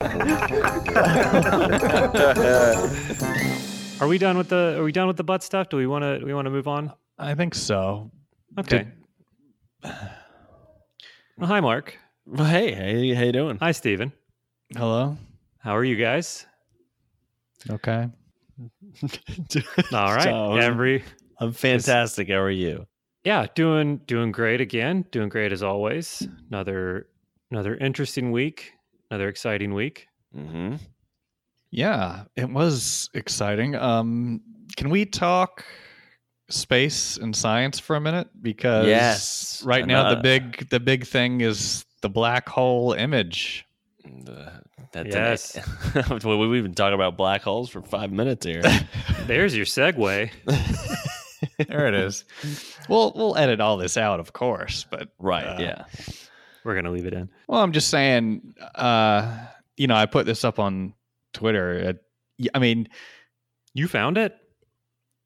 Are we done with the Are we done with the butt stuff? Do we want to we want to move on? I think so. Okay. Well, hi, Mark. Well, hey, hey, how you doing? Hi, Steven. Hello. How are you guys? Okay. All right. So- Every I'm fantastic. How are you? yeah, doing doing great again. Doing great as always. Another another interesting week. Another exciting week. Mm-hmm. Yeah, it was exciting. Um, can we talk space and science for a minute? Because Yes, right and, now the uh, big the big thing is the black hole image. That's Yes. An, well, we've been talking about black holes for five minutes here. There's your segue. there it is. We'll we'll edit all this out, of course, but right. Uh, yeah. We're gonna leave it in. Well, I'm just saying, uh, you know, I put this up on Twitter. Uh, I mean, You found it?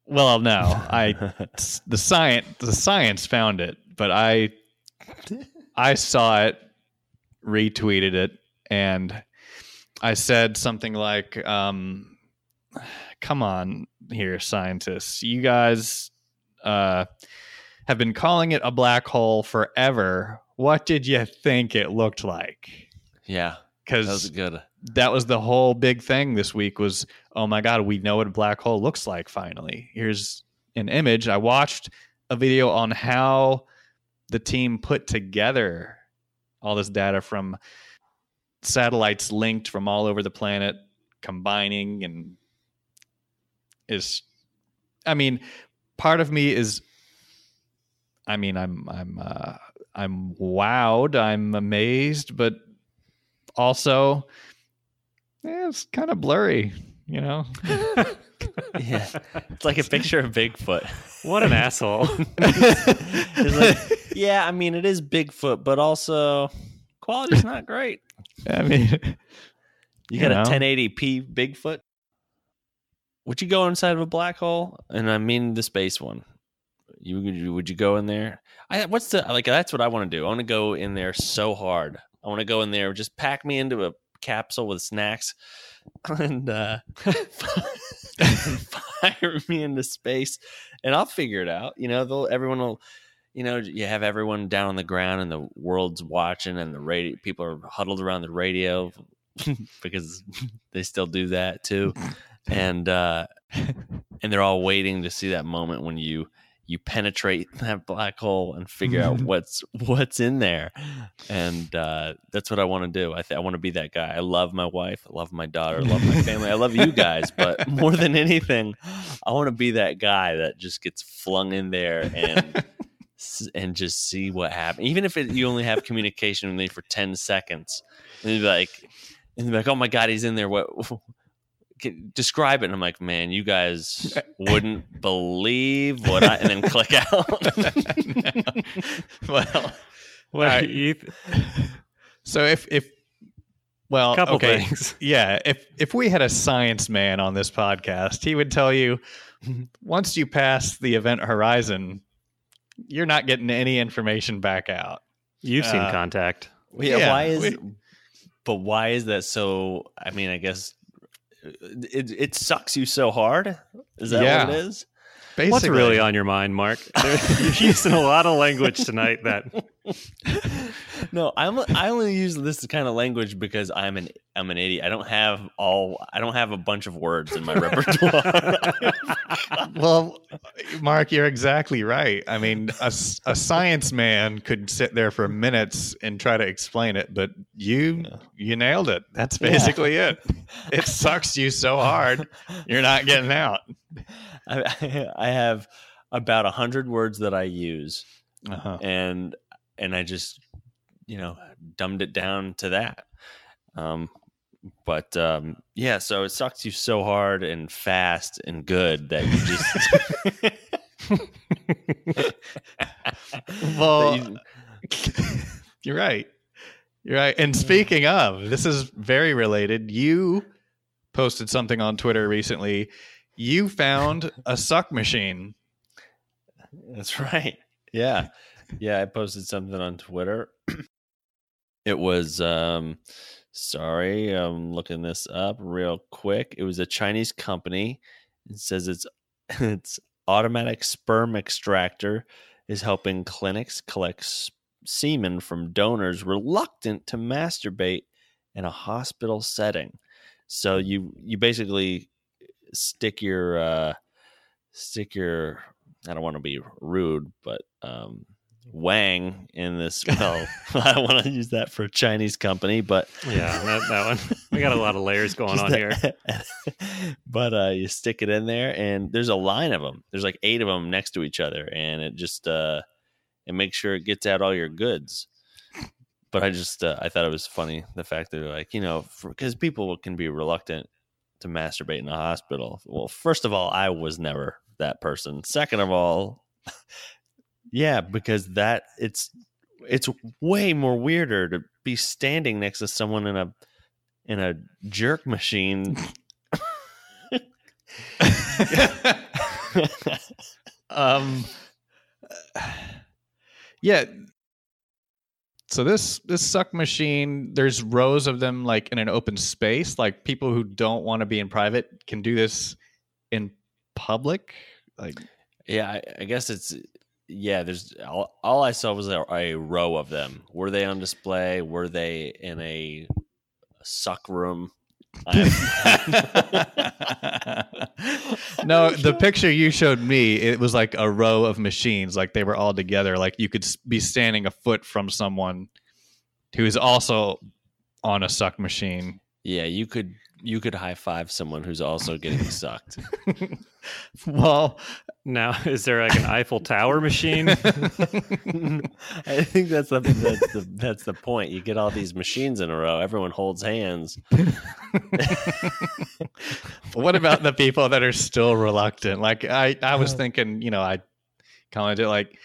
well, no, I the science the science found it, but I I saw it, retweeted it, and I said something like, um, "Come on, here, scientists, you guys uh, have been calling it a black hole forever. What did you think it looked like?" yeah. Because That was good. that was the whole big thing this week was oh my god we know what a black hole looks like finally here's an image i watched a video on how the team put together all this data from satellites linked from all over the planet combining and is i mean part of me is i mean i'm i'm uh i'm wowed i'm amazed but also yeah, it's kind of blurry, you know. Yeah. It's like a picture of Bigfoot. What an asshole. It's like, yeah, I mean, it is Bigfoot, but also quality's not great. I mean, You You got know. a 1080p Bigfoot. Would you go inside of a black hole? And I mean the space one. You would you, would you go in there? I what's the like? That's what I want to do. I want to go in there so hard. I want to go in there, just pack me into a capsule with snacks, and uh, fire me into space, and I'll figure it out. You know, they'll everyone will. You know, you have everyone down on the ground, and the world's watching, and the radio people are huddled around the radio because they still do that too and uh and they're all waiting to see that moment when you you penetrate that black hole and figure out what's what's in there. And uh that's what i want to do. I th- i want to be that guy. I love my wife. I love my daughter. I love my family. I love you guys but more than anything i want to be that guy that just gets flung in there and and just see what happens even if it, you only have communication with me for 10 seconds and you'd be like and they're like, "Oh my god, he's in there." What? Can- Describe it. And I'm like, "Man, you guys wouldn't believe what I." And then click out. well, What Alright. you, so if if well, couple okay, things. yeah, if if we had a science man on this podcast, he would tell you once you pass the event horizon, you're not getting any information back out. You've seen Uh, contact. yeah, Yeah, Why is? we- but why is that so? I mean, I guess it it sucks you so hard. Is that Yeah. what it is? Basically, What's really on your mind, Mark? You're using a lot of language tonight that no, I'm I only use this kind of language because I'm an I'm an idiot. I don't have all I don't have a bunch of words in my repertoire. well, Mark, you're exactly right. I mean, a, a science man could sit there for minutes and try to explain it, but you you nailed it. That's Yeah. basically it. It sucks you so hard, you're not getting out. I, I have about a hundred words that I use, Uh-huh. and and I just you know dumbed it down to that. Um, but um, yeah, so it sucks you so hard and fast and good that you just. Well, you- you're right. You're right. And speaking of, this is very related. You posted something on Twitter recently. You found a suck machine. That's right. Yeah. Yeah, I posted something on Twitter. it was um Sorry, I'm looking this up real quick. It was a Chinese company. It says it's it's automatic sperm extractor is helping clinics collect semen from donors reluctant to masturbate in a hospital setting. So you you basically stick your uh stick your I don't want to be rude, but um wang in this well I don't want to use that for a Chinese company, but Yeah, that, that one. We got a lot of layers going on here. but uh, you stick it in there, and there's a line of them. There's like eight of them next to each other, and it just uh, it makes sure it gets out all your goods. But I just uh, I thought it was funny the fact that like you know because people can be reluctant to masturbate in a hospital. Well, first of all, I was never that person. Second of all, yeah, because that it's it's way more weirder to be standing next to someone in a in a jerk machine. um yeah so this this suck machine there's rows of them like in an open space like people who don't want to be in private can do this in public like yeah, I, I guess it's yeah. There's all, all I saw was a, a row of them. Were they on display? Were they in a suck room? No the picture you showed me it was like a row of machines like they were all together like you could be standing a foot from someone who is also on a suck machine yeah, you could you could high five someone who's also getting sucked. well Now, is there like an Eiffel Tower machine? I think that's the, that's the that's the point. You get all these machines in a row. Everyone holds hands. what about the people that are still reluctant like i i was thinking you know i commented like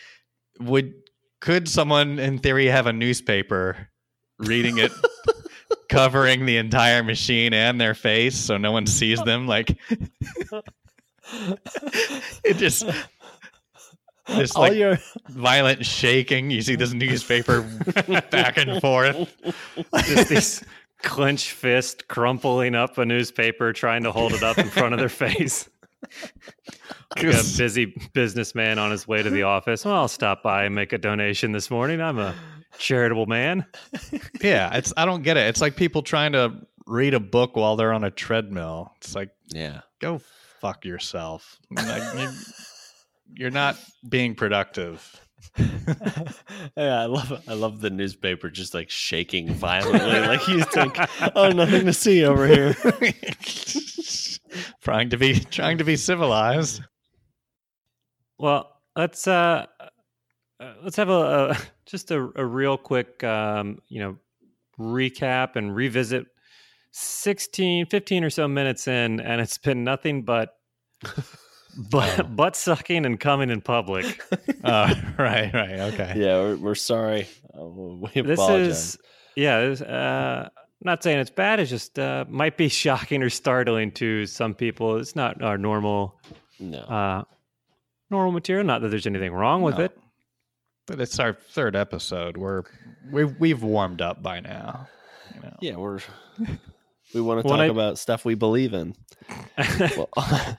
would could someone in theory have a newspaper reading it covering the entire machine and their face so no one sees them like it just just all like your violent shaking you see this newspaper back and forth Just these clenched fist crumpling up a newspaper, trying to hold it up in front of their face. Like a busy businessman on his way to the office. Well, I'll stop by and make a donation this morning. I'm a charitable man. yeah it's i don't get it it's like people trying to read a book while they're on a treadmill it's like yeah. go fuck yourself Like, you, you're not being productive yeah, I love I love the newspaper just like shaking violently, like he's like, oh, nothing to see over here. trying to be trying to be civilized Well, let's uh, uh let's have a, a just a, a real quick um, you know recap and revisit 16 15 or so minutes in and it's been nothing but but butt sucking and coming in public. uh, right right okay Yeah, we're, we're sorry. Uh, we This is yeah, this, uh not saying it's bad, it's just uh might be shocking or startling to some people. It's not our normal no. uh normal material, not that there's anything wrong with No. it. But it's our third episode we're we've, we've warmed up by now you know. yeah, we're we want to talk I- about stuff we believe in. Well, I,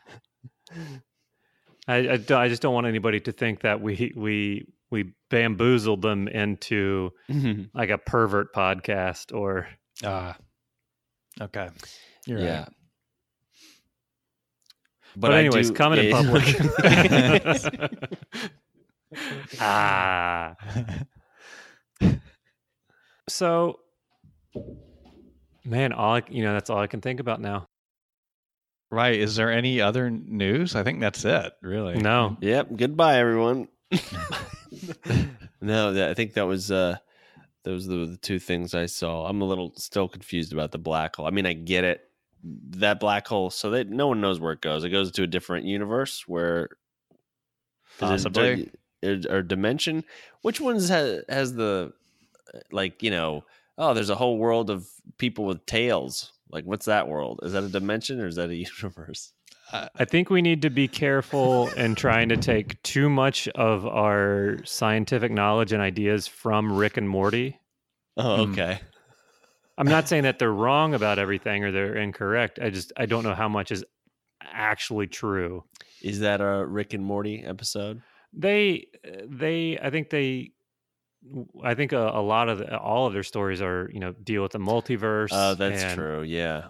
I, I just don't want anybody to think that we we we bamboozled them into like a pervert podcast or Ah, okay you're yeah. right but, I anyways, do- comment yeah, in public. Ah, so man, all I, you know, that's all I can think about now. right is there any other news i think that's it really No, Yep. Goodbye, everyone. no, I think that was uh those were the two things I saw. I'm a little still confused about the black hole. I mean, I get it. That black hole, so that no one knows where it goes. It goes to a different universe where is it Possibly. Di- or, or dimension. Which ones has has the like you know? Oh, there's a whole world of people with tails. Like, what's that world? Is that a dimension or is that a universe? I think we need to be careful in trying to take too much of our scientific knowledge and ideas from Rick and Morty. Oh, Hmm. okay. I'm not saying that they're wrong about everything or they're incorrect. I just I don't know how much is actually true. Is that a Rick and Morty episode? They they I think they I think a, a lot of the, all of their stories are you know deal with the multiverse. Oh, that's and, true. Yeah.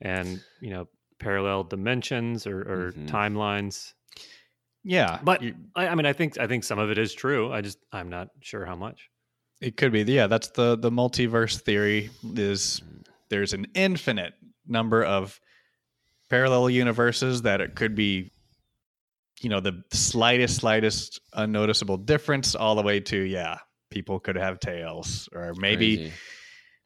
and you know parallel dimensions or, or Mhm. timelines. Yeah, But I, I mean, I think I think some of it is true. I just I'm not sure how much. it could be. Yeah, that's the the multiverse theory. Is there's an infinite number of parallel universes that it could be, you know, the slightest slightest unnoticeable difference, all the way to yeah, people could have tails, or maybe Crazy.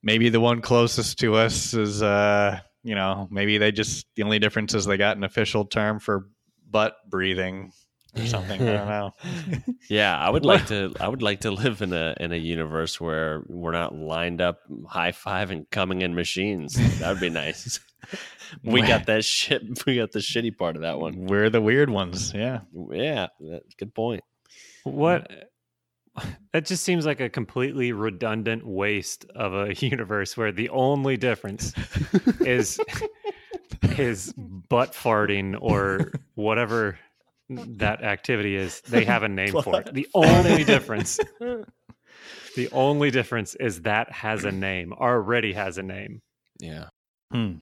maybe the one closest to us is uh you know maybe they just the only difference is they got an official term for butt breathing or something i don't know Yeah, I would like to. I would like to live in a in a universe where we're not lined up, high five and coming in machines. That would be nice. we got that shit. We got the shitty part of that one. we're the weird ones yeah Yeah, that, good point. What that just seems like a completely redundant waste of a universe where the only difference is is butt farting or whatever that activity is. They have a name for it. The only difference, the only difference is that has a name. Already has a name. Yeah, Hmm.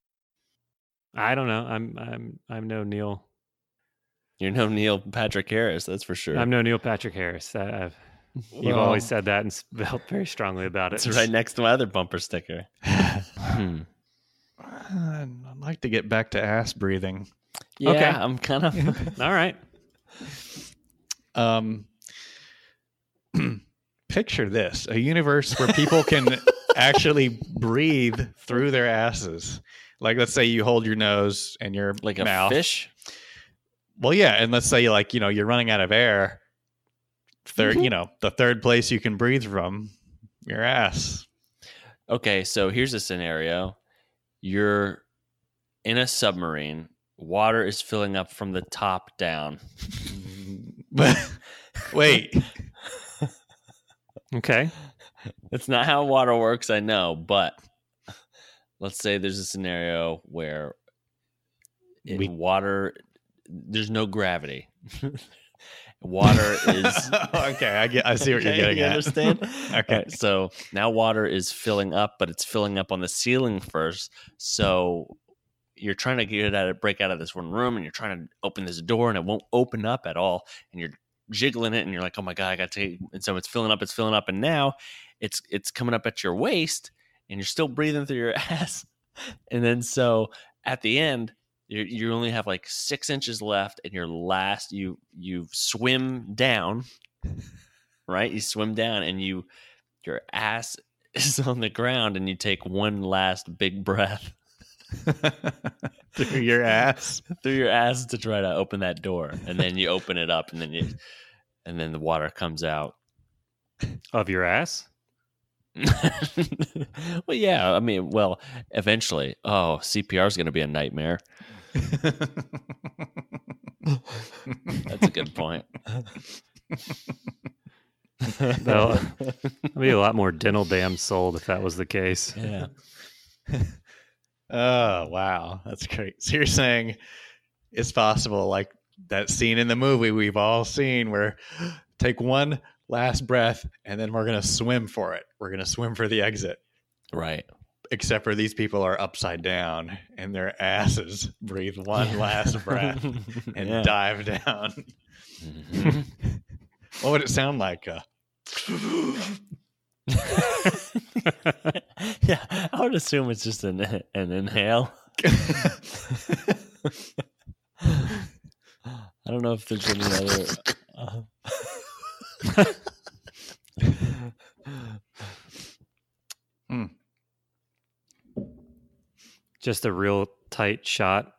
I don't know. I'm I'm I'm no Neil. you're no Neil Patrick Harris, that's for sure. I'm no Neil Patrick Harris. I, I've, you've always said that and felt very strongly about it. it's right next to my other bumper sticker. Hmm. i'd like to get back to ass breathing Yeah, Okay. I'm kind of. All right. um picture this a universe where people can actually breathe through their asses like let's say you hold your nose and your like a mouth fish. Well, yeah, and let's say like you know you're running out of air. Third, mm-hmm. you know, the third place you can breathe from, your ass. Okay, so here's a scenario. You're in a submarine. Water is filling up from the top down. Wait, Okay. It's not how water works, I know, but let's say there's a scenario where in We- water there's no gravity. water is okay. I get. I see what you're getting you at. understand? okay. Alright, so now water is filling up, but it's filling up on the ceiling first. So you're trying to get it out of break out of this one room, and you're trying to open this door, and it won't open up at all. And you're jiggling it, and you're like, "Oh my god, I got to!" And so it's filling up, it's filling up, and now it's it's coming up at your waist, and you're still breathing through your ass. And then so at the end, you you only have like six inches left, and your last you you swim down, right? You swim down, and you your ass is on the ground, and you take one last big breath Through your ass. through your ass to try to open that door, and then you open it up, and then you and then the water comes out. Of your ass? well, yeah, I mean, well, eventually. Oh, CPR is going to be a nightmare. That's a good point. No. That'd be a lot more dental dams sold if that was the case. yeah. oh wow, that's great. So you're saying it's possible, like that scene in the movie we've all seen, where take one last breath and then we're gonna swim for it. We're gonna swim for the exit. Right. except for these people are upside down and their asses breathe one last breath and Yeah. dive down. Mhm. What would it sound like? Uh, yeah, I would assume it's just an an inhale. I don't know if there's any other. Uh, Hmm. Just a real tight shot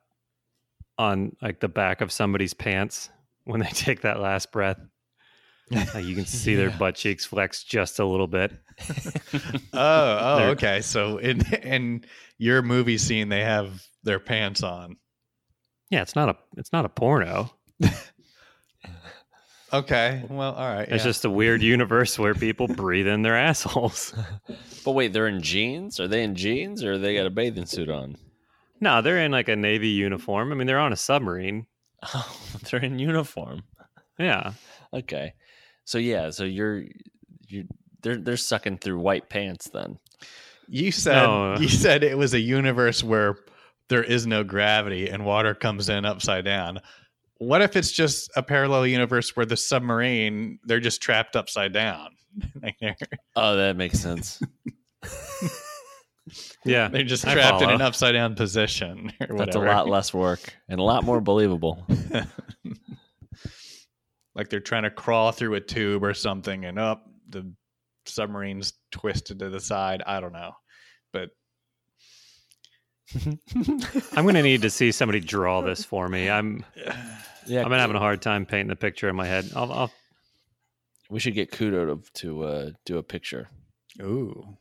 on like the back of somebody's pants when they take that last breath. Like, you can see their butt cheeks flex just a little bit. oh, oh, okay. So in in your movie scene, they have their pants on. Yeah, it's not a it's not a porno. Okay. Well, all right. It's yeah. just a weird universe where people breathe in their assholes. But wait, they're in jeans? Are they in jeans or they got a bathing suit on? no, they're in like a navy uniform. I mean, they're on a submarine. Oh, they're in uniform. Yeah. Okay. So yeah, so you're you they're they're sucking through white pants then. You said No. you said it was a universe where there is no gravity and water comes in upside down. What if it's just a parallel universe where the submarine they're just trapped upside down? Oh, that makes sense. Yeah. they're just I trapped in an upside down position or That's a lot less work and a lot more believable. like they're trying to crawl through a tube or something and up the submarine's twisted to the side. I don't know. But I'm going to need to see somebody draw this for me. I'm Yeah, I've been having a hard time painting the picture in my head. I'll, I'll we should get Kudo to, to uh, do a picture. ooh.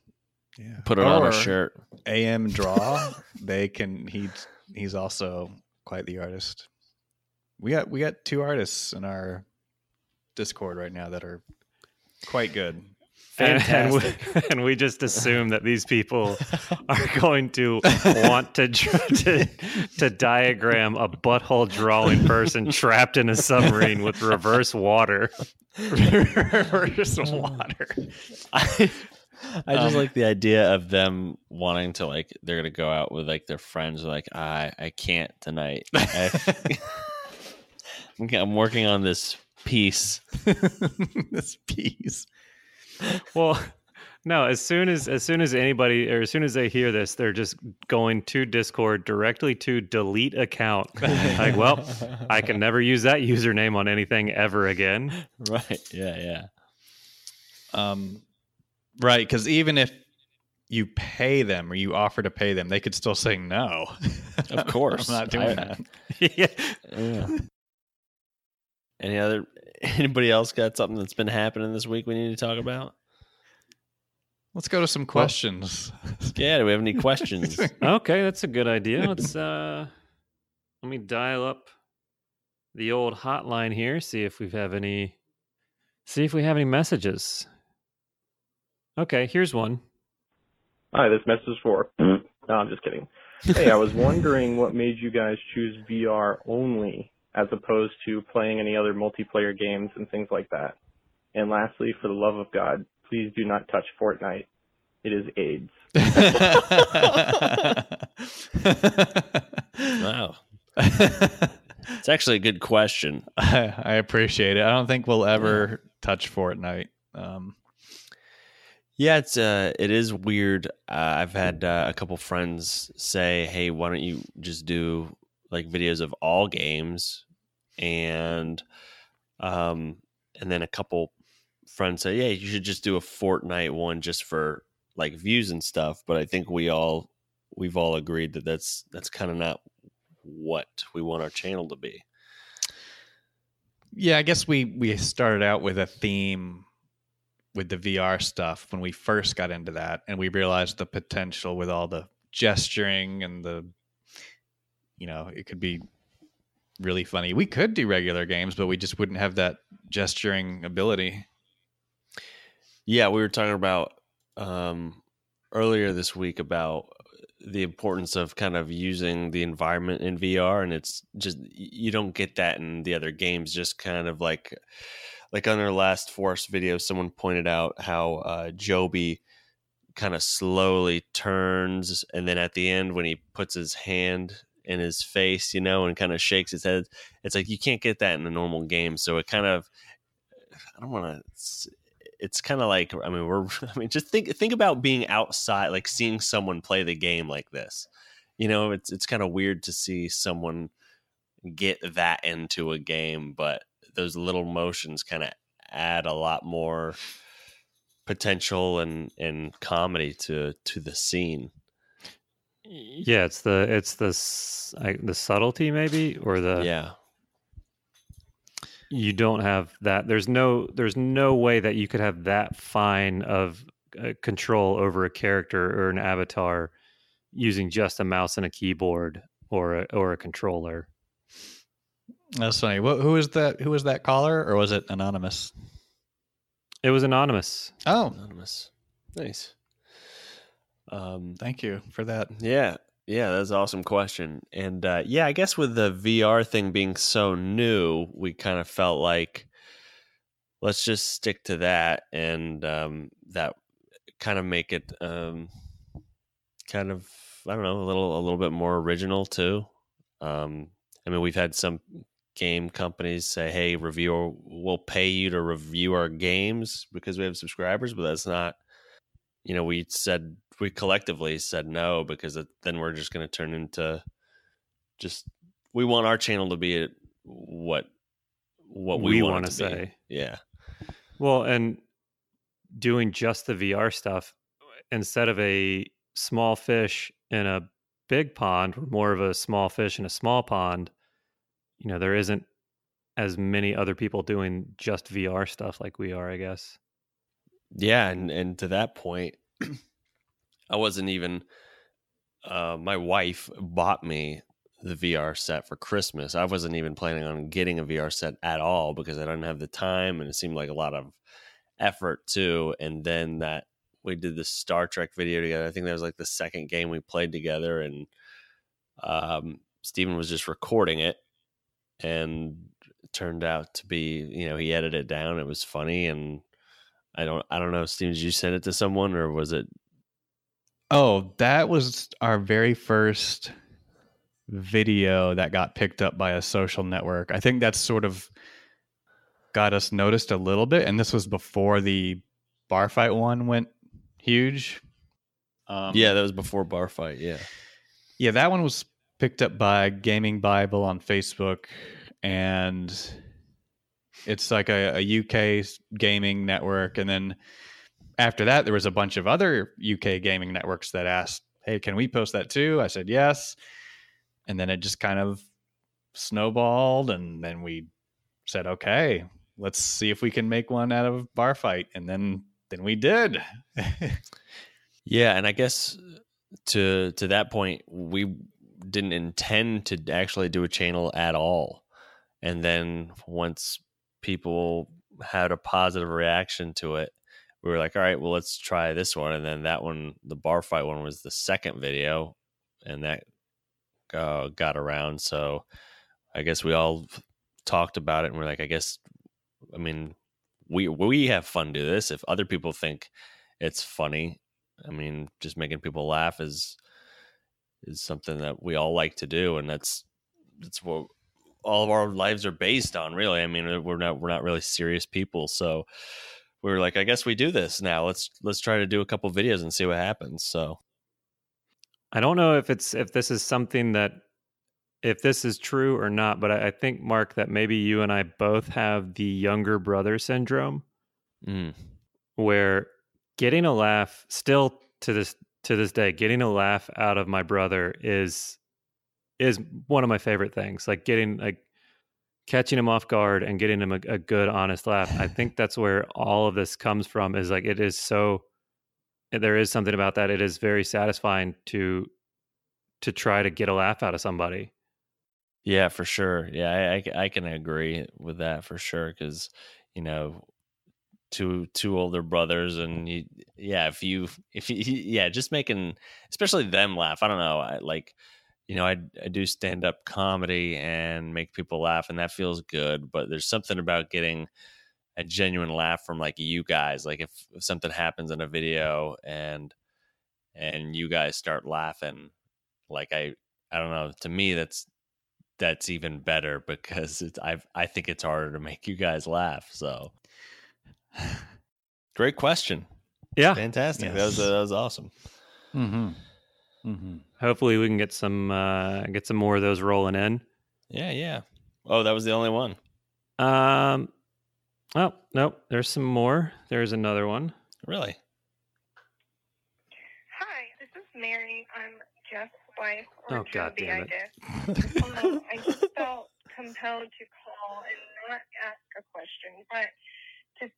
Yeah. Put it on a shirt. AM Draw, they can he he's also quite the artist. We got we got two artists in our Discord right now that are quite good. and, and, we, Fantastic. and we just assume that these people are going to want to, to to diagram a butthole drawing person trapped in a submarine with reverse water. Reverse water. I, I just Um, like the idea of them wanting to like they're gonna go out with like their friends like I I can't tonight. I, I'm, I'm working on this piece. this piece. Well, no. As soon as as soon as anybody or as soon as they hear this, they're just going to Discord directly to delete account. like, well, I can never use that username on anything ever again. right. Yeah, yeah. Um, right, because even if you pay them or you offer to pay them, they could still say no. Of course. I'm not doing I- that. yeah. Yeah. Any other anybody else got something that's been happening this week we need to talk about? Let's go to some questions. Yeah, do we have any questions? Okay, that's a good idea. Let's uh let me dial up the old hotline here, see if we have any see if we have any messages. Okay, here's one. Hi, this message is for. no, I'm just kidding. Hey, I was wondering what made you guys choose VR only as opposed to playing any other multiplayer games and things like that. And lastly, for the love of God, please do not touch Fortnite. It is AIDS. wow. It's actually a good question. I, I appreciate it. I don't think we'll ever touch Fortnite. Um, Yeah, it's uh, it is weird. Uh, I've had uh, a couple friends say, "Hey, why don't you just do like videos of all games?" And um, and then a couple friends say, "Yeah, you should just do a Fortnite one just for like views and stuff." But I think we all we've all agreed that that's that's kind of not what we want our channel to be. yeah, I guess we we started out with a theme with the VR stuff when we first got into that, and we realized the potential with all the gesturing and the, you know, it could be really funny. We could do regular games, but we just wouldn't have that gesturing ability. Yeah, we were talking about um, earlier this week about the importance of kind of using the environment in VR, and it's just you don't get that in the other games. Just kind of like like on our last Force video, someone pointed out how uh, Joby kind of slowly turns, and then at the end when he puts his hand in his face, you know, and kind of shakes his head, it's like you can't get that in a normal game. So it kind of I don't want to it's kind of like I mean we're I mean just think think about being outside like seeing someone play the game like this. You know, it's it's kind of weird to see someone get that into a game, but those little motions kind of add a lot more potential and and comedy to to the scene. Yeah, it's the it's the s- I, the subtlety maybe or the yeah. you don't have that there's no there's no way that you could have that fine of uh, control over a character or an avatar using just a mouse and a keyboard or a, or a controller That's funny. Wh- who was that? Who was that caller, or was it anonymous? It was anonymous. Oh, Anonymous. Nice. Um, thank you for that. Yeah, yeah, that's an awesome question. And uh, yeah, I guess with the VR thing being so new, we kind of felt like let's just stick to that, and um, that kind of make it um, kind of I don't know a little a little bit more original too. Um, I mean, we've had some game companies say, "Hey, reviewer, we'll pay you to review our games because we have subscribers," but that's not. You know, we said we collectively said no because it, then we're just going to turn into just we want our channel to be what what we, We want to be. say. Yeah, Well, and doing just the VR stuff instead of a small fish in a big pond, more of a small fish in a small pond, you know, there isn't as many other people doing just VR stuff like we are, I guess. Yeah, and and to that point, I wasn't even. Uh, my wife bought me the VR set for Christmas. I wasn't even planning on getting a VR set at all because I didn't have the time, and it seemed like a lot of effort too. And then that we did the Star Trek video together. I think that was like the second game we played together, and um, Steven was just recording it, and it turned out to be, you know, he edited it down. It was funny, and I don't, I don't know, Steven, did you send it to someone or was it? Oh, that was our very first video that got picked up by a social network. I think that's sort of got us noticed a little bit, and this was before the bar fight one went huge. Um, yeah, that was before bar fight. Yeah, yeah, that one was picked up by Gaming Bible on Facebook, and it's like a, a UK gaming network. And then after that, there was a bunch of other UK gaming networks that asked, "Hey, can we post that too?" I said yes, and then it just kind of snowballed, and then we said, "Okay, let's see if we can make one out of bar fight," and then then we did. yeah, and I guess to to that point, we didn't intend to actually do a channel at all, and then once people had a positive reaction to it, we were like, all right, well, let's try this one. And then that one, the bar fight one, was the second video, and that uh, got around. So I guess we all talked about it, and we're like, I guess, I mean, we we have fun do this. If other people think it's funny, I mean, just making people laugh is is something that we all like to do, and that's that's what all of our lives are based on really. I mean we're not we're not really serious people so we were like i guess we do this now. Let's let's try to do a couple videos and see what happens so. I don't know if it's if this is something that if this is true or not, but I, I think Mark that maybe you and I both have the younger brother syndrome, mm. where getting a laugh still to this to this day, getting a laugh out of my brother is is one of my favorite things. Like getting like catching him off guard and getting him a, a good honest laugh. I think that's where all of this comes from. Is like it is so there is something about that. It is very satisfying to to try to get a laugh out of somebody. yeah for sure yeah i i, I can agree with that for sure because you know two two older brothers and you, yeah if you if you yeah just making especially them laugh i don't know i like you know i i do stand up comedy and make people laugh and that feels good but there's something about getting a genuine laugh from like you guys like if, if something happens in a video and and you guys start laughing like i i don't know to me that's that's even better because it's i i think it's harder to make you guys laugh so great question Yeah. fantastic that was that was awesome mm-hmm. Mm-hmm. Hopefully we can get some uh get some more of those rolling in. yeah yeah oh that was the only one Um oh nope, there's some more. There's another one. really Hi, this is Mary. I'm Jeff's wife, or Oh, God Joby, damn I it. guess. Um, I just felt compelled to call and not ask a question, but to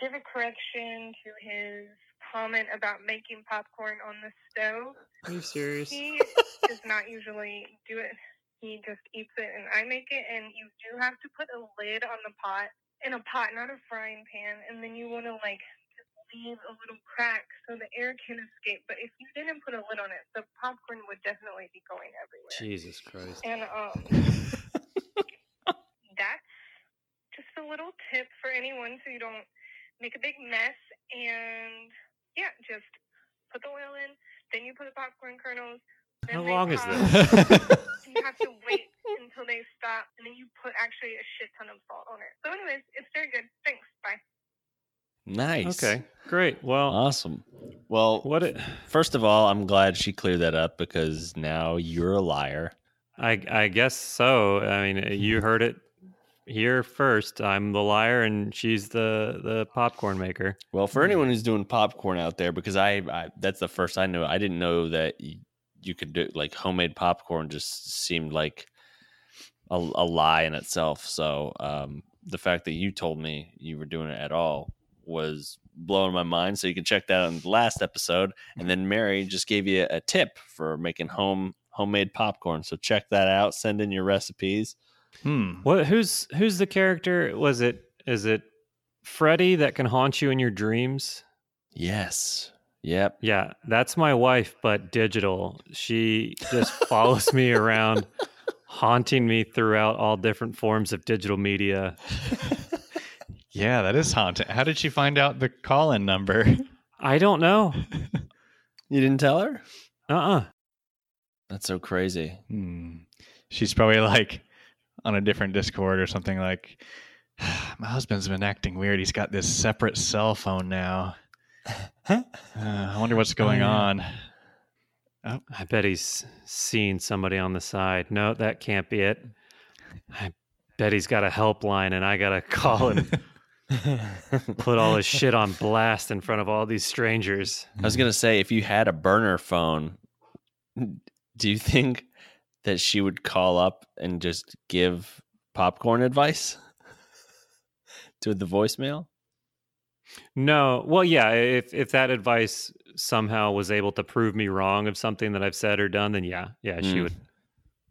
give a correction to his comment about making popcorn on the stove. Are you serious? He does not usually do it. he just eats it and I make it. And you do have to put a lid on the pot in a pot, not a frying pan. And then you want to like just leave a little crack so the air can escape. But if you didn't put a lid on it, the popcorn would definitely be going everywhere. Jesus Christ. And um, that's just a little tip for anyone so you don't make a big mess. And yeah, just put the oil in, then you put the popcorn kernels. then How they long is this? You have to wait until they stop, and then you put actually a shit ton of salt on it. So, anyways, it's very good. Thanks. Bye. Nice. Okay, great. Well, Awesome. Well, what it, first of all, I'm glad she cleared that up because now you're a liar. I I guess so. I mean, you heard it here first. I'm the liar, and she's the the popcorn maker. Well, for anyone who's doing popcorn out there, because I, I that's the first I knew. I didn't know that you, you could do like homemade popcorn. Just seemed like a, a lie in itself. So um, the fact that you told me you were doing it at all was blowing my mind. So you can check that out in the last episode. And then Mary just gave you a tip for making home homemade popcorn. So check that out. Send in your recipes. Hmm. What? Who's who's the character? Was it? Is it Freddy that can haunt you in your dreams? Yes. Yep. Yeah, that's my wife, but digital. She just follows me around, haunting me throughout all different forms of digital media. Yeah, that is haunting. How did she find out the call-in number? I don't know. You didn't tell her? Uh uh That's so crazy. Hmm. She's probably like on a different Discord or something like, my husband's been acting weird. He's got this separate cell phone now. Uh, I wonder what's going yeah. on. I bet he's seen somebody on the side. No, that can't be it. I bet he's got a helpline and I got to call and put all his shit on blast in front of all these strangers. I was gonna say, if you had a burner phone, do you think that she would call up and just give popcorn advice to the voicemail? No, well, yeah. If if that advice somehow was able to prove me wrong of something that I've said or done, then yeah, yeah, she Mm. would.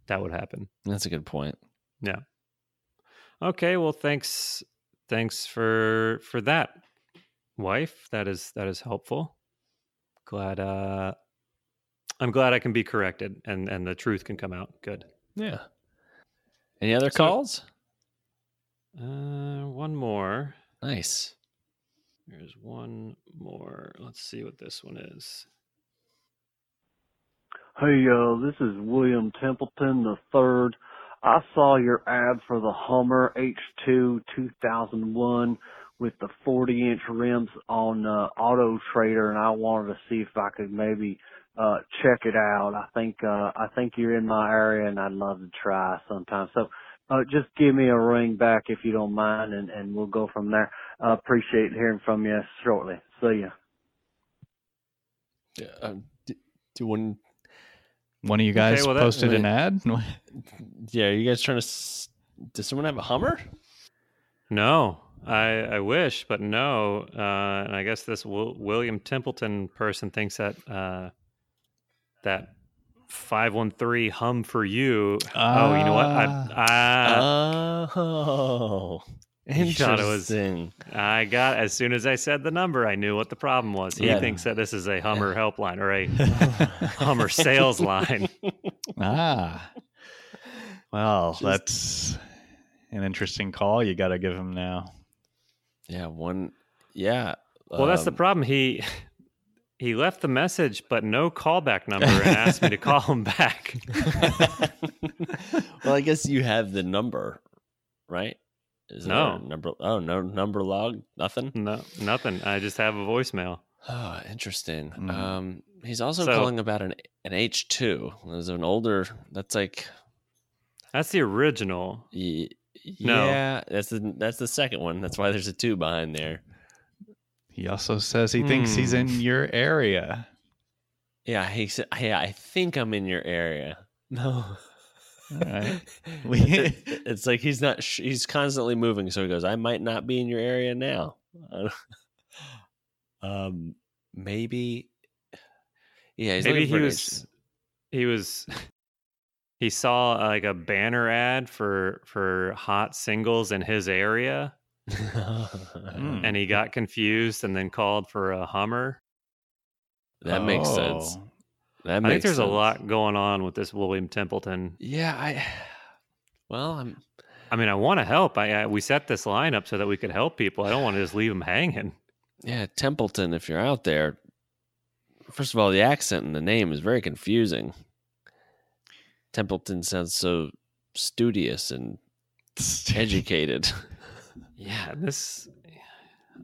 That would happen. That's a good point. Yeah. Okay. Well, thanks. Thanks for for that, wife. That is that is helpful. Glad. uh I'm glad I can be corrected and and the truth can come out. Good. Yeah. Any other So- calls? Uh, one more. Nice. There's one more. Let's see what this one is. Hey, uh, this is William Templeton the third. I saw your ad for the Hummer H2 2001 with the 40 inch rims on uh, Auto Trader, and I wanted to see if I could maybe uh check it out. I think uh I think you're in my area, and I'd love to try sometime. So. Uh, just give me a ring back if you don't mind, and, and we'll go from there. I appreciate hearing from you shortly. See ya. Yeah, uh, do, do one. One of you guys well, that- posted an ad? Yeah, are you guys trying to? s- Does someone have a Hummer? No, I I wish, but no. Uh, and I guess this Wil- William Templeton person thinks that uh, that five one three hum for you. oh, you know what? I I, oh, He thought it was- interesting. I got as soon as I said the number, I knew what the problem was. He Yeah. thinks that this is a Hummer helpline or a Hummer sales line. Ah. Well, Just- that's an interesting call. You got to give him now. Yeah, one. Yeah. Well, that's the um, problem. He he left the message, but no callback number, and asked me to call him back. well, I guess you have the number, right? Is No. number. Oh, no number log. Nothing. No, nothing. I just have a voicemail. Oh, interesting. Mhm. Um, he's also So- calling about an an H two. There's an older. That's like. That's the original. y- No. Yeah, that's the that's the second one. That's why there's a two behind there. He also says he thinks he's Hmm. in your area. Yeah, he said. Yeah, I think I'm in your area. No. All right. it's, it's like he's not. sh- He's constantly moving. So he goes, "I might not be in your area now." um, maybe. Yeah, he's Maybe he for was he was he saw like a banner ad for for hot singles in his area Hmm. and he got confused and then called for a Hummer. That makes sense. Oh. That I think there's a lot going on with this William Templeton. Yeah, I. Well, I'm. I mean, I want to help. I, I we set this line up so that we could help people. I don't want to just leave them hanging. Yeah, Templeton. If you're out there, first of all, the accent and the name is very confusing. Templeton sounds so studious and educated. Yeah, this.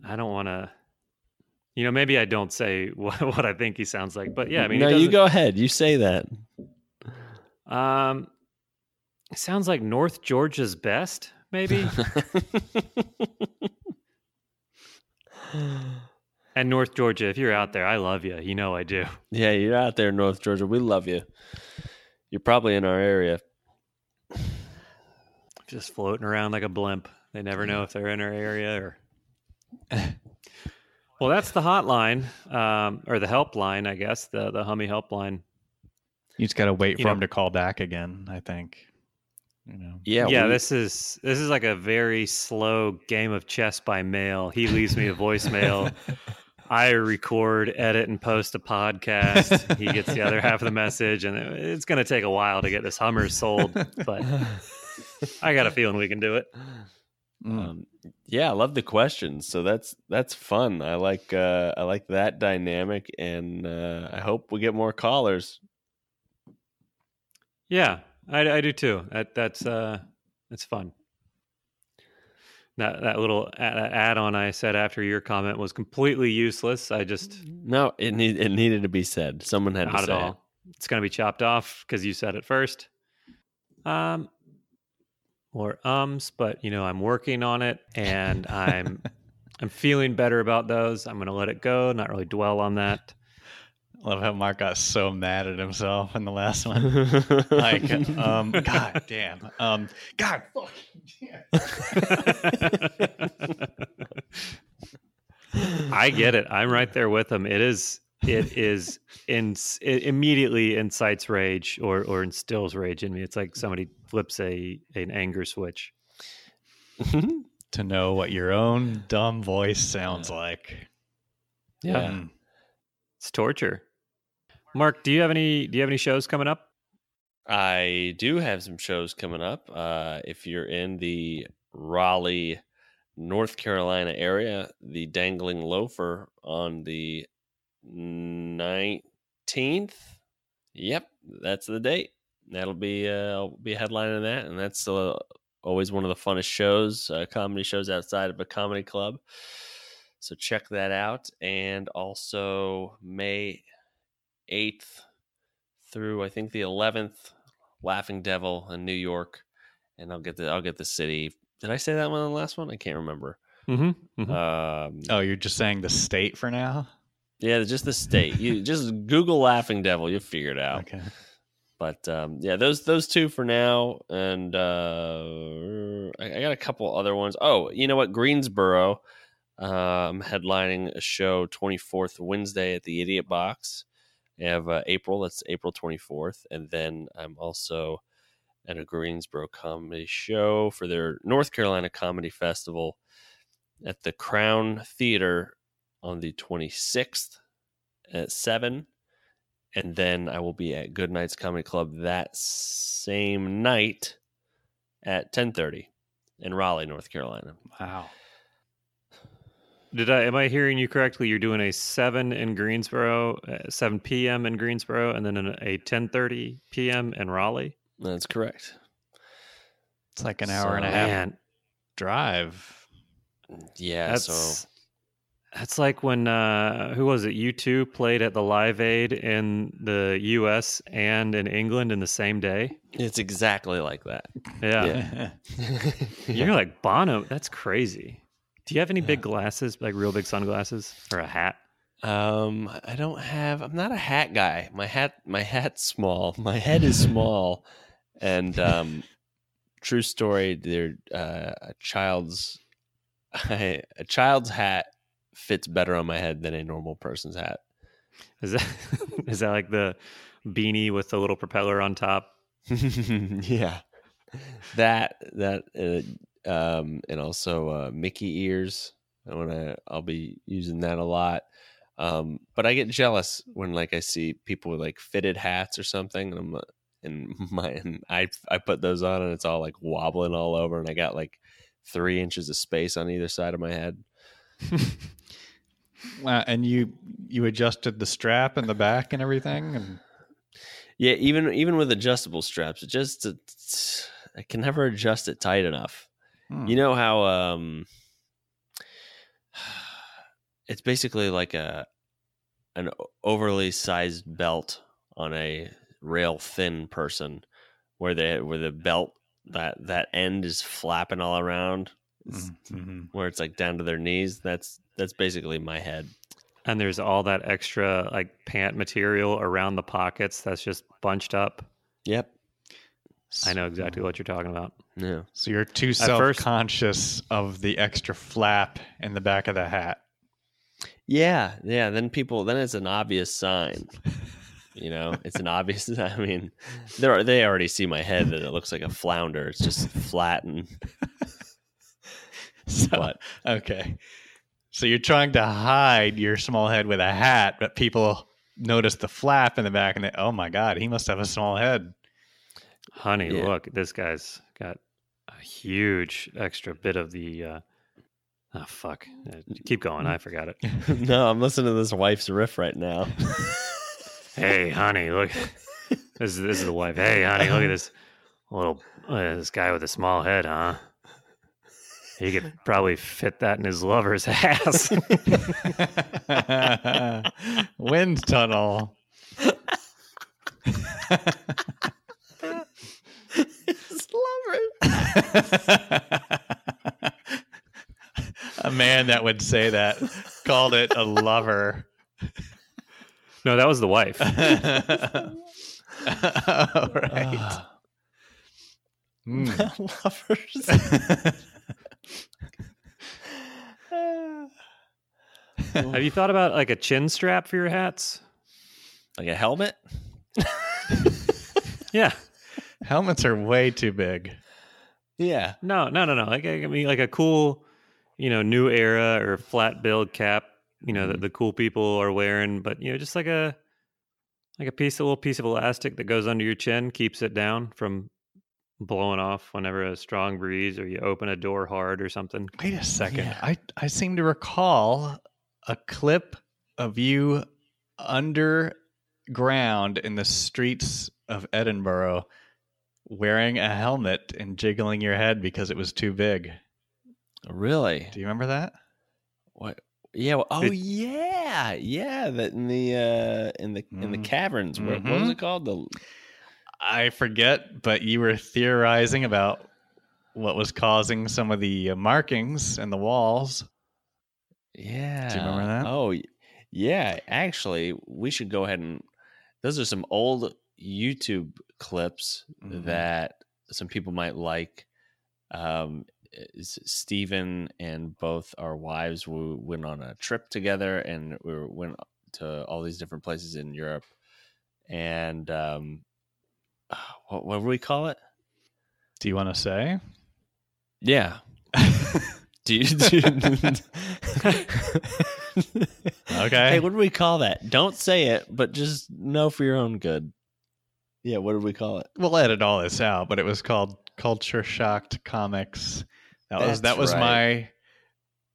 I don't want to. You know, maybe I don't say what, what I think he sounds like, but yeah, I mean, no, you go ahead. You say that. Um, sounds like North Georgia's best, maybe. and North Georgia, if you're out there, I love you. You know I do. yeah, you're out there, North Georgia. We love you. You're probably in our area. Just floating around like a blimp. They never know if they're in our area or. well, that's the hotline, um, or the helpline, I guess. The the Hummy helpline. You just got to wait You for know- him to call back again. I think. You know. Yeah, yeah, we- this is this is like a very slow game of chess by mail. He leaves me a voicemail. I record, edit, and post a podcast. He gets the other half of the message, and it's going to take a while to get this Hummer sold. But I got a feeling we can do it. Mm. Um, yeah, I love the questions. So that's that's fun. I like uh, I like that dynamic, and uh, I hope we get more callers. Yeah, I, I do too. That that's uh, that's fun. That that little add-on I said after your comment was completely useless. I just No, it need, it needed to be said. Someone had not to at say all. It's going to be chopped off because you said it first. Um, or ums, but you know I'm working on it, and I'm I'm feeling better about those. I'm going to let it go, not really dwell on that. Love how Mark got so mad at himself in the last one. like, um, God damn, um, God, fucking damn. I get it. I'm right there with him. It is. It is. In, it immediately incites rage or or instills rage in me. It's like somebody flips a an anger switch. to know what your own dumb voice sounds like. Yeah. Mm. It's torture. Mark, do you have any? Do you have any shows coming up? I do have some shows coming up. Uh, if you're in the Raleigh, North Carolina area, the Dangling Loafer on the 19th. Yep, that's the date. That'll be uh, I'll be headlining that, and that's uh, always one of the funnest shows, uh, comedy shows outside of a comedy club. So check that out, and also May 8th through I think the 11th, Laughing Devil in New York, and I'll get the I'll get the city. Did I say that one on the last one? I can't remember. Mm-hmm. Um, Oh, you're just saying the state for now? yeah, just the state. You just Google Laughing Devil, you'll figure it out. Okay. But um, yeah, those those two for now, and uh, I, I got a couple other ones. Oh, you know what? Greensboro. I'm headlining a show 24th Wednesday at the Idiot Box. I have uh, April. That's April 24th, and then I'm also at a Greensboro comedy show for their North Carolina Comedy Festival at the Crown Theater on the 26th at seven and then I will be at Goodnights Comedy Club that same night at 10:30 in Raleigh, North Carolina. Wow. Did I? Am I hearing you correctly? You're doing a seven in Greensboro, uh, seven p.m. in Greensboro, and then an, a ten thirty p.m. in Raleigh. That's correct. It's like an hour and a half Man, drive. Yeah, that's so that's like when uh, who was it? U2 played at the Live Aid in the U.S. and in England in the same day. it's exactly like that. Yeah, you're like Bono. That's crazy. Do you have any big glasses, like real big sunglasses, or a hat? Um, I don't have. I'm not a hat guy. My hat, my hat's small. My head is small, and um, true story. There, uh, a child's, a child's hat fits better on my head than a normal person's hat. Is that is that like the beanie with the little propeller on top? yeah, that that uh, um, and also uh, Mickey ears. I want to. I'll be using that a lot. Um, but I get jealous when like I see people with like fitted hats or something, and I'm and my and I I put those on and it's all like wobbling all over, and I got like three inches of space on either side of my head. Wow, and you you adjusted the strap in the back and everything, and Yeah, even even with adjustable straps, it just it's, I can never adjust it tight enough. Hmm. You know how um it's basically like a an overly sized belt on a rail thin person where they where the belt that that end is flapping all around It's- Mhm. where it's like down to their knees that's that's basically my head And there's all that extra like pant material around the pockets that's just bunched up. yep I know exactly what you're talking about. Yeah So you're too self conscious of the extra flap in the back of the hat. yeah yeah then people then it's an obvious sign you know it's an obvious i mean they they already see my head that it looks like a flounder it's just flat and So, what okay. So you're trying to hide your small head with a hat, but people notice the flap in the back and they, oh my God, he must have a small head. Honey, Yeah. look, this guy's got a huge extra bit of the. Uh, oh fuck! Uh, Keep going. I forgot it. no i'm listening to this wife's riff right now hey, honey, look. This is this is the wife. Hey, honey, look at this little uh, this guy with a small head, huh? He could probably fit that in his lover's ass. Wind tunnel. a man that would say that called it a lover. no, that was the wife. All right. Ah. Mm. lovers Have you thought about like a chin strap for your hats? like a helmet Yeah. Helmets are way too big. yeah No, no, no, no. Like I mean, like a cool, you know, new era or flat bill cap. You know, that mm. the cool people are wearing, but you know, just like a like a piece, a little piece of elastic that goes under your chin, keeps it down from blowing off whenever a strong breeze or you open a door hard or something. Wait a second. Yeah. I, I seem to recall a clip of you underground in the streets of Edinburgh wearing a helmet and jiggling your head because it was too big. really Do you remember that? what yeah well, oh yeah yeah that in the uh in the in the Mm. caverns what, what was Mhm. it called the I forget, but you were theorizing about what was causing some of the uh, markings in the walls. Yeah. Do you remember that? Oh, yeah. Actually, we should go ahead and. Those are some old YouTube clips Mhm. that some people might like. Um, Stephen and both our wives we went on a trip together, and we went to all these different places in Europe. And um, what what do we call it? Do you want to say? Yeah. Do you, do Okay. Hey, what do we call that? Don't say it, but just know for your own good. Yeah, what did we call it? we'll edit all this out, but it was called Culture Shocked Comics. That was that was right. my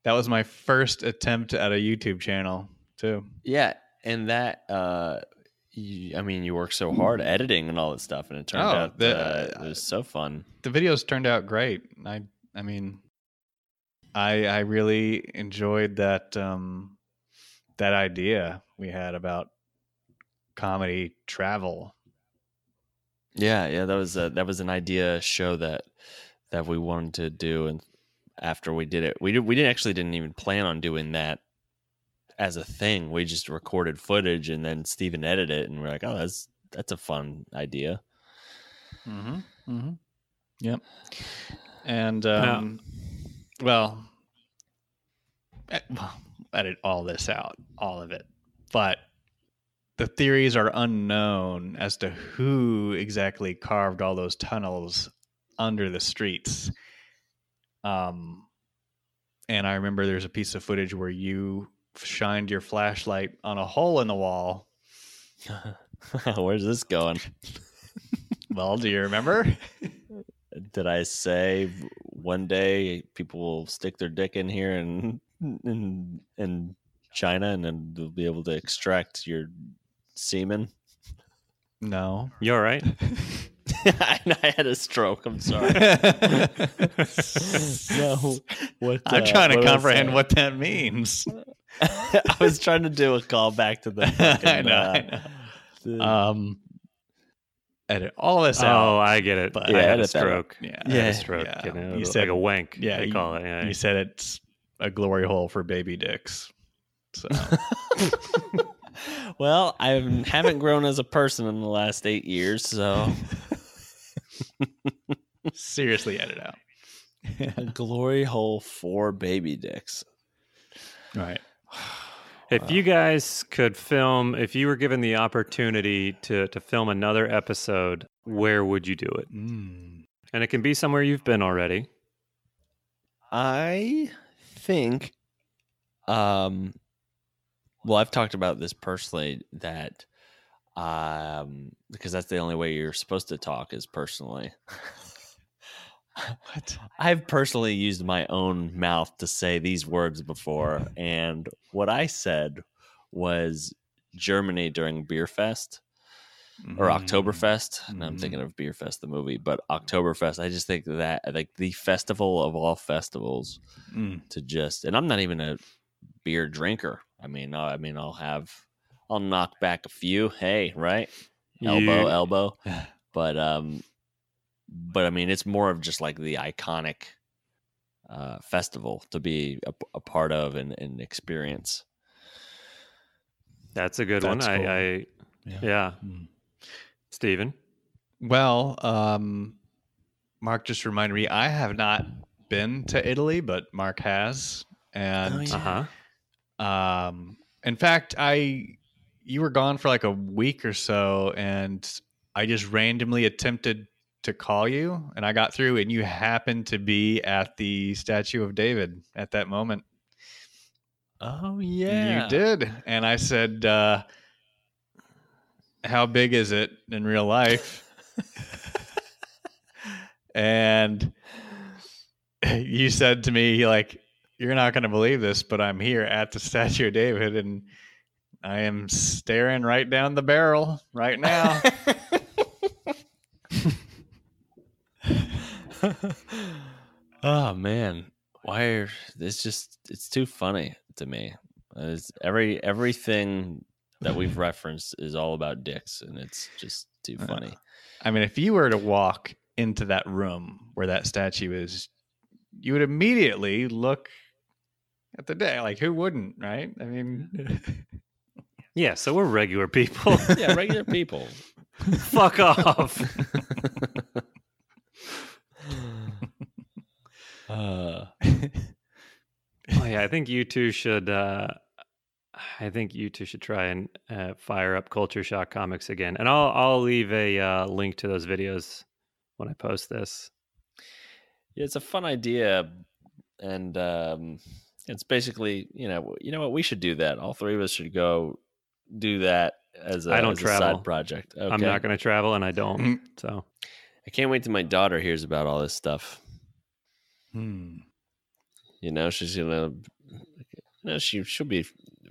that was my first attempt at a YouTube channel too. Yeah, and that uh you, I mean, you work so hard editing and all that stuff, and it turned Oh, out the- uh, it was so fun. The videos turned out great. I I mean I I really enjoyed that um that idea we had about comedy travel. Yeah, yeah, that was a, that was an idea show that that we wanted to do, and after we did it, we did, we didn't actually didn't even plan on doing that as a thing. We just recorded footage, and then Steven edited it, and we're like, oh, that's that's a fun idea. Mm-hmm. Mm-hmm. Yep. And Now- um, well, eh, well, edit all this out, all of it. But the theories are unknown as to who exactly carved all those tunnels under the streets. Um, and I remember there's a piece of footage where you shined your flashlight on a hole in the wall. Where's this going? Well, do you remember? Did I say one day people will stick their dick in here and in in China and then they'll be able to extract your semen? No. You all right? I, I had a stroke. I'm sorry. no, what? I'm uh, trying to what comprehend what that means. I was trying to do a callback to the. I know. uh, I know. the- Um, edit all this oh, out. Oh, I get it. But- I had a edit that out. stroke. Yeah. I had Yeah. a stroke. Yeah. You, know, You like said- a wank. yeah, they you- call it. Yeah. You said it's a glory hole for baby dicks. So well, I haven't grown as a person in the last eight years, so seriously, edit out. a glory hole for baby dicks. right. If you guys could film, if you were given the opportunity to to film another episode, where would you do it? Mm. And it can be somewhere you've been already. I think, um, well, I've talked about this personally that, um, because that's the only way you're supposed to talk is personally. What? I've personally used my own mouth to say these words before, and what I said was Germany during Beer Fest or Mm. Oktoberfest. And I'm thinking of Beer Fest, the movie, but Oktoberfest. I just think that like the festival of all festivals Mm. to just, and I'm not even a beer drinker. I mean, I mean, I'll have, I'll knock back a few. Hey, right, elbow, You- elbow, but um, but I mean, it's more of just like the iconic uh, festival to be a, a part of and, and experience. That's a good That's one. cool. I, I Yeah. yeah. Mm. Steven. Well, um, Mark just reminded me I have not been to Italy, but Mark has, and Oh, yeah. Uh-huh. Um, in fact, I you were gone for like a week or so, and I just randomly attempted to call you, and I got through, and you happened to be at the Statue of David at that moment. Oh yeah, You did. And I said, uh, How big is it in real life? and you said to me, like, you're not going to believe this, but I'm here at the Statue of David and I am staring right down the barrel right now. oh man, why are it's just it's too funny to me. It's every everything that we've referenced is all about dicks, and it's just too Uh, funny. I mean, if you were to walk into that room where that statue is, you would immediately look at the day. Like, who wouldn't, right? I mean, Yeah, so we're regular people. yeah, regular people. Fuck off. Uh, Oh yeah, I think you two should. Uh, I think you two should try and uh, fire up Culture Shock Comics again, and I'll I'll leave a uh, link to those videos when I post this. yeah, it's a fun idea, and um, it's basically you know you know what we should do that. All three of us should go do that as a, I don't as a travel. side project. Okay. I'm not going to travel, and I don't. Mm. So I can't wait till my daughter hears about all this stuff. hmm. You know, she's gonna. You know, she she'll be.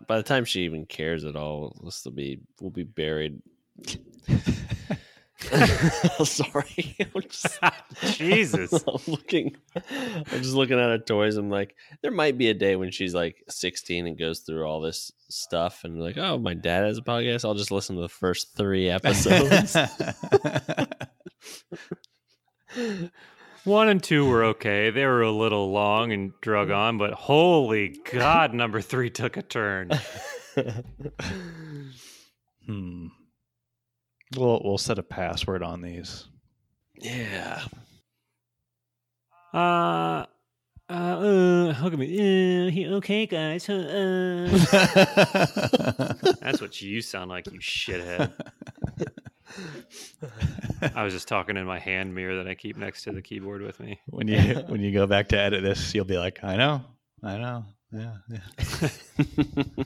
By the time she even cares at all, this will be. We'll be buried. Sorry, I'm just, Jesus. I'm looking. I'm just looking at her toys. I'm like, there might be a day when she's like 16 and goes through all this stuff, and like, oh, my dad has a podcast. I'll just listen to the first three episodes. one and two were okay. They were a little long and drug on, but holy God, number three took a turn. hmm. We'll we'll set a password on these. yeah. Uh, uh, uh, Look at me. Uh, he- okay, guys. huh, Uh. That's what you sound like, you shithead. I was just talking in my hand mirror that I keep next to the keyboard with me. when you when you go back to edit this, you'll be like, I know, I know, yeah, yeah.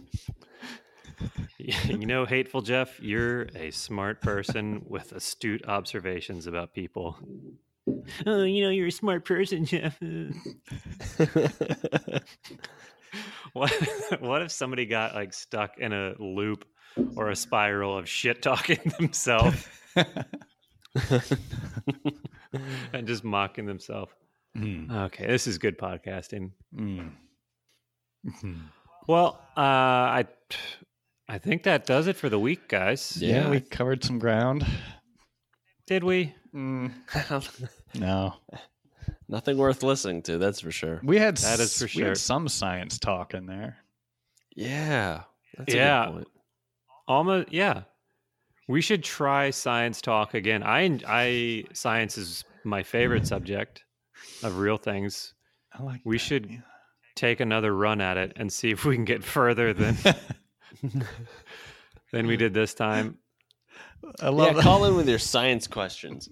you know, hateful Jeff, you're a smart person with astute observations about people. Oh, you know, you're a smart person, Jeff. what what if somebody got like stuck in a loop or a spiral of shit talking themselves and just mocking themselves? Mm, Okay, this is good podcasting. mm. Mhm. Well, uh, I I think that does it for the week, guys. Yeah, Yeah. we covered some ground. Did we? Mm, no, Nothing worth listening to, that's for sure. we had That is for s- we had sure. some science talk in there. Yeah. That's Yeah. a good point. Almost, yeah. We should try science talk again. I I science is my favorite subject of real things. I like. We that, should yeah. take another run at it and see if we can get further than than we did this time. I love Yeah, that. call in with your science questions.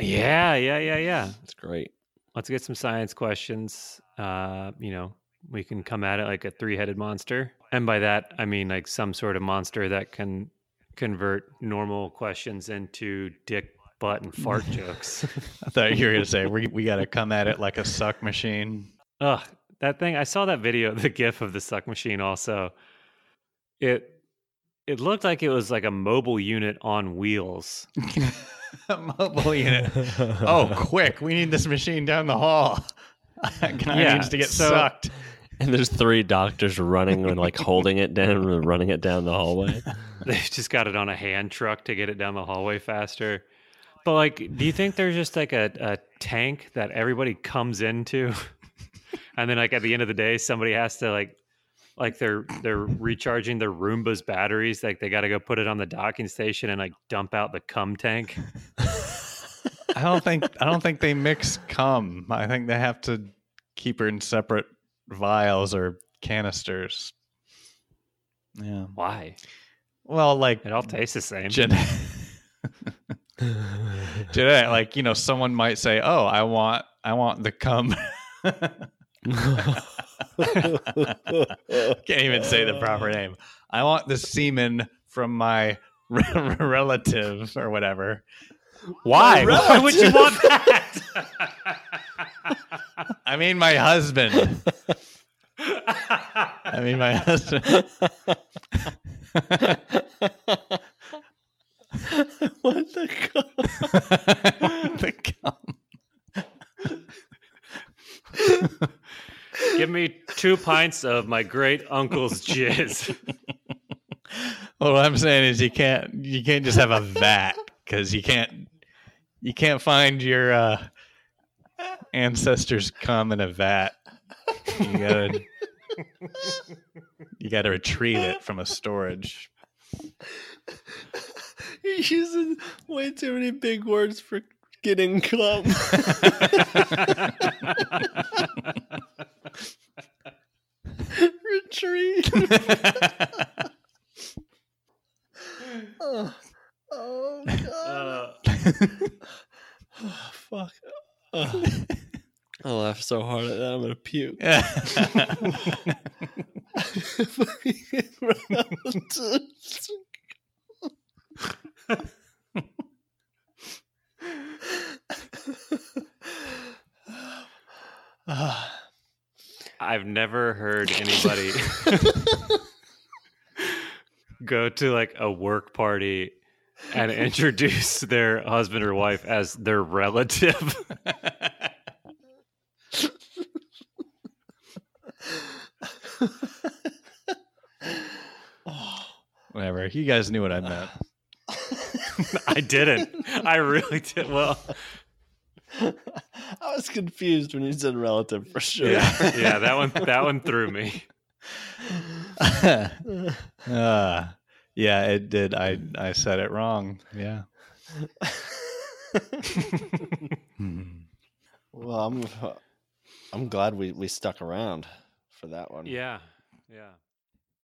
Yeah, yeah, yeah, yeah. That's great. Let's get some science questions. Uh, you know, we can come at it like a three-headed monster. And by that, I mean like some sort of monster that can convert normal questions into dick, butt, and fart jokes. I thought you were gonna say we we got to come at it like a suck machine. Ugh, that thing. I saw that video, the GIF of the suck machine. Also, it it looked like it was like a mobile unit on wheels. a mobile unit. Oh, quick! We need this machine down the hall. Can I Yeah, needs to get so- sucked. And there's three doctors running and like holding it down and running it down the hallway. They've just got it on a hand truck to get it down the hallway faster. But like, do you think there's just like a, a tank that everybody comes into, and then like at the end of the day, somebody has to like, like they're they're recharging their Roomba's batteries, like they got to go put it on the docking station and like dump out the cum tank. I don't think I don't think they mix cum. I think they have to keep her in separate vials or canisters. Yeah. Why? Well, like It all tastes the same. gen- genetic, like you know, someone might say, "Oh, I want, I want the cum." Can't even say the proper name. I want the semen from my relative or whatever. Why? Why would you want that? I mean, my husband. I mean, my husband. what the co- the cum. Give me two pints of my great uncle's jizz. Well, what I'm saying is you can't you can't just have a vat because you can't you can't find your uh, ancestors cum in a vat. You gotta you gotta retrieve it from a storage. You're using way too many big words for getting cum. Retreat. oh, oh god. Uh, Oh, fuck. Oh. I laughed so hard at that I'm gonna puke. I've never heard anybody go to like a work party and introduce their husband or wife as their relative. Whatever. You guys knew what I meant. I didn't. I really did. Well, I was confused when you said relative for sure. yeah, yeah, that one, that one threw me. uh, yeah, it did. I I said it wrong. Yeah. Hmm. Well, I'm I'm glad we, we stuck around. for that one. Yeah, yeah.